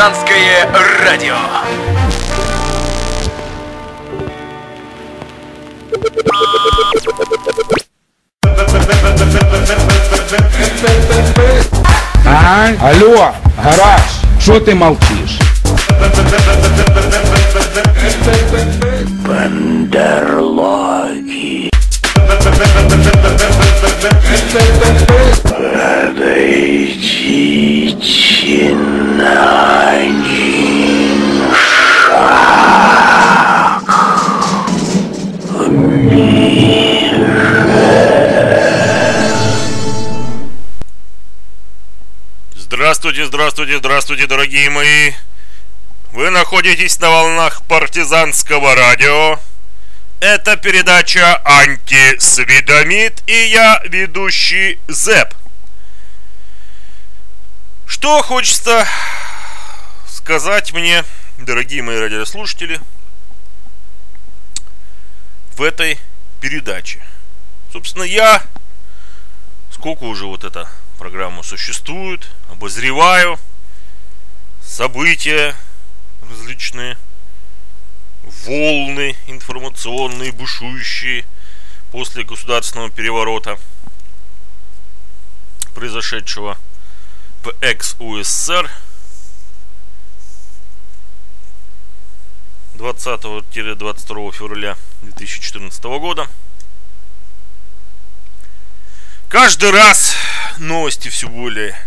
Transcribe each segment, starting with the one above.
Партизанское радио. А? Алло, гараж, що ти мовчиш? Бандерлоги. Здравствуйте, здравствуйте, здравствуйте, дорогие мои. Вы находитесь на волнах партизанского радио. Это передача «Антисведомит» и я, ведущий Зэп. Что хочется сказать мне, дорогие мои радиослушатели, в этой передаче. Собственно, я, сколько уже вот эта программа существует, обозреваю события различные, волны информационные, бушующие после государственного переворота, произошедшего в экс-УССР 20-22 февраля 2014 года. Каждый раз новости все более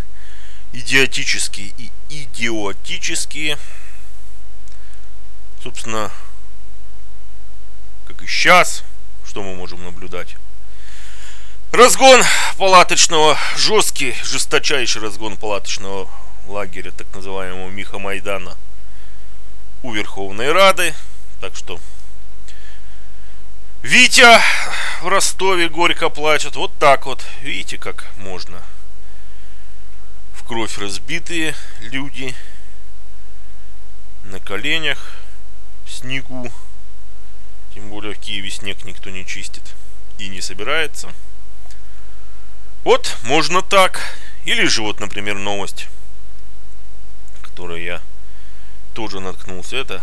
идиотические и идиотические. Собственно, как и сейчас, что мы можем наблюдать. Разгон палаточного, жесткий, жесточайший разгон палаточного лагеря, так называемого Миха Майдана у Верховной Рады. Так что Витя в Ростове горько плачет. Вот так вот. Видите, как можно. В кровь разбитые люди на коленях, в снегу. Тем более в Киеве снег никто не чистит и не собирается. Вот, можно так. Или же вот, например, новость, которую я тоже наткнулся. Это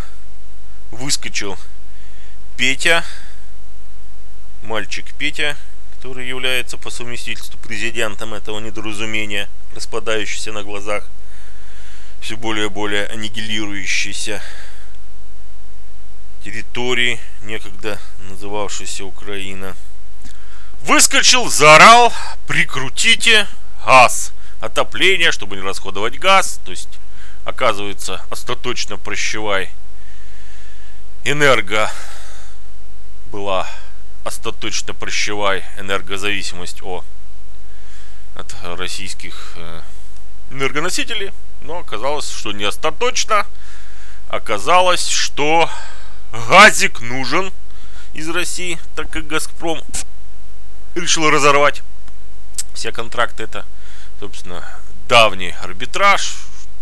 выскочил Петя, мальчик Петя, который является по совместительству президентом этого недоразумения, распадающийся на глазах, все более и более аннигилирующейся территории, некогда называвшейся Украина. Выскочил, заорал, прикрутите газ, отопление, чтобы не расходовать газ, то есть оказывается остаточно прощевай энерго была остаточно прощевай энергозависимость о, от российских э, энергоносителей. Но оказалось, что не остаточно. Оказалось, что газик нужен из России, так как Газпром решил разорвать все контракты. Это, собственно, давний арбитраж,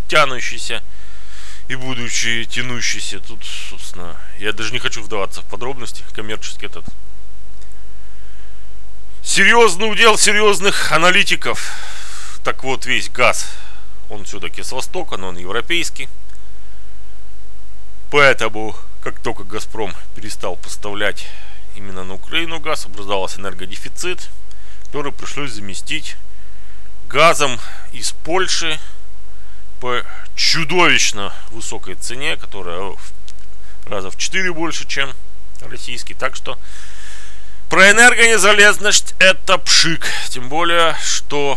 тянущийся и будучи тянущийся. Тут, собственно, я даже не хочу вдаваться в подробности. Коммерческий этот серьезный удел серьезных аналитиков. Так вот, весь газ, он все-таки с Востока, но он европейский. Поэтому, как только Газпром перестал поставлять именно на Украину газ, образовался энергодефицит, который пришлось заместить газом из Польши по чудовищно высокой цене, которая раза в 4 больше, чем российский. Так что про энергонезалежность это пшик. Тем более, что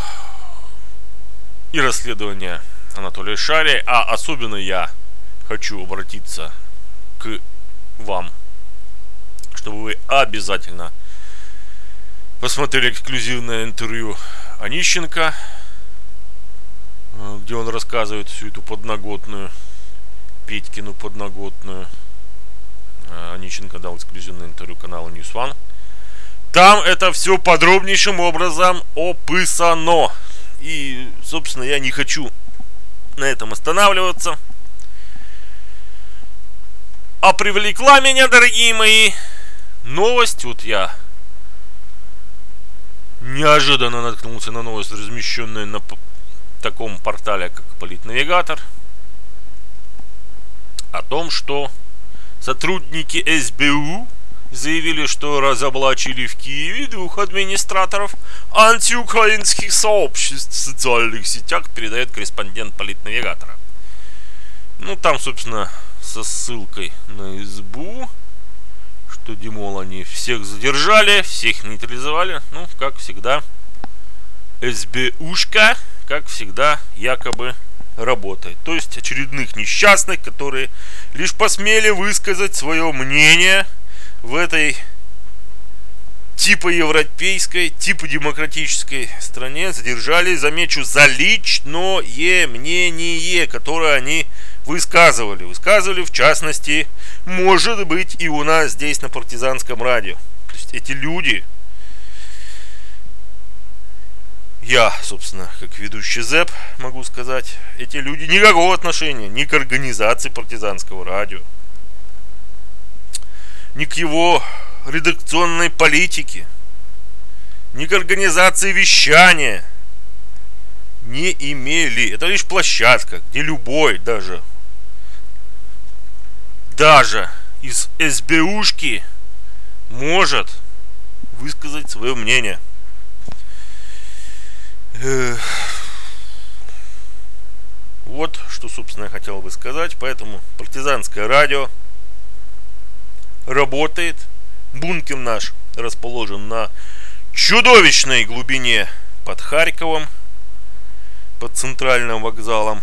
и расследование Анатолия Шария, а особенно я хочу обратиться к вам, чтобы вы обязательно посмотрели эксклюзивное интервью Онищенко, где он рассказывает всю эту подноготную, Петькину подноготную. Онищенко дал эксклюзивное интервью каналу News One. Там это все подробнейшим образом описано. И, собственно, я не хочу на этом останавливаться. А привлекла меня, дорогие мои, новость. Вот я неожиданно наткнулся на новость, размещенную на таком портале, как Политнавигатор. о том, что сотрудники СБУ заявили, что разоблачили в Киеве двух администраторов антиукраинских сообществ в социальных сетях, передает корреспондент политнавигатора. Ну, там, собственно, со ссылкой на СБУ, что, Димол, они всех задержали, всех нейтрализовали. Ну, как всегда, СБУшка, как всегда, якобы работает. То есть очередных несчастных, которые лишь посмели высказать свое мнение – в этой типа европейской, типа демократической стране задержали, замечу, за личное мнение, которое они высказывали. Высказывали, в частности, может быть, и у нас здесь на партизанском радио. То есть эти люди, я, собственно, как ведущий ЗЭП, могу сказать, эти люди никакого отношения ни к организации партизанского радио, ни к его редакционной политике, ни к организации вещания не имели. Это лишь площадка, где любой даже, даже из СБУшки может высказать свое мнение. Вот что, собственно, я хотел бы сказать. Поэтому партизанское радио – работает. Бункер наш расположен на чудовищной глубине под Харьковом, под центральным вокзалом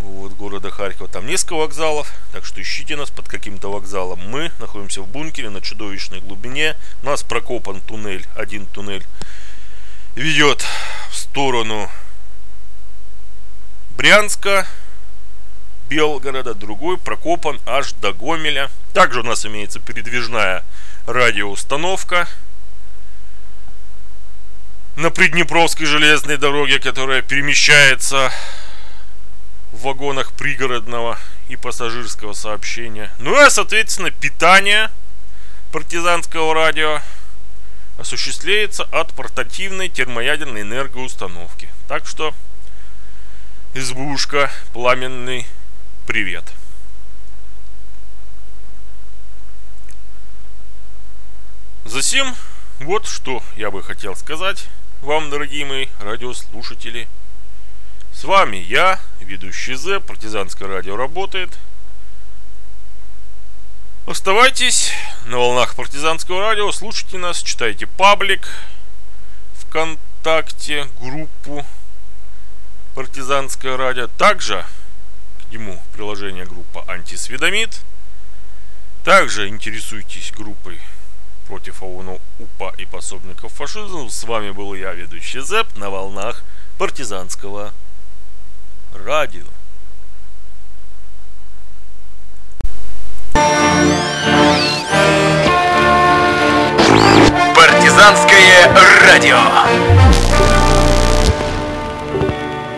вот, города Харькова. Там несколько вокзалов, так что ищите нас под каким-то вокзалом. Мы находимся в бункере на чудовищной глубине. У нас прокопан туннель, один туннель ведет в сторону Брянска, Белгорода, другой прокопан аж до Гомеля. Также у нас имеется передвижная радиоустановка на Приднепровской железной дороге, которая перемещается в вагонах пригородного и пассажирского сообщения. Ну и, соответственно, питание партизанского радио осуществляется от портативной термоядерной энергоустановки. Так что избушка, пламенный привет. Засим, вот что я бы хотел сказать вам, дорогие мои радиослушатели. С вами я, ведущий З, партизанское радио работает. Оставайтесь на волнах партизанского радио, слушайте нас, читайте паблик ВКонтакте, группу партизанское радио. Также ему приложение группа Антисведомит. Также интересуйтесь группой против ООН, УПА и пособников фашизма. С вами был я, ведущий ЗЭП, на волнах партизанского радио. Партизанское радио.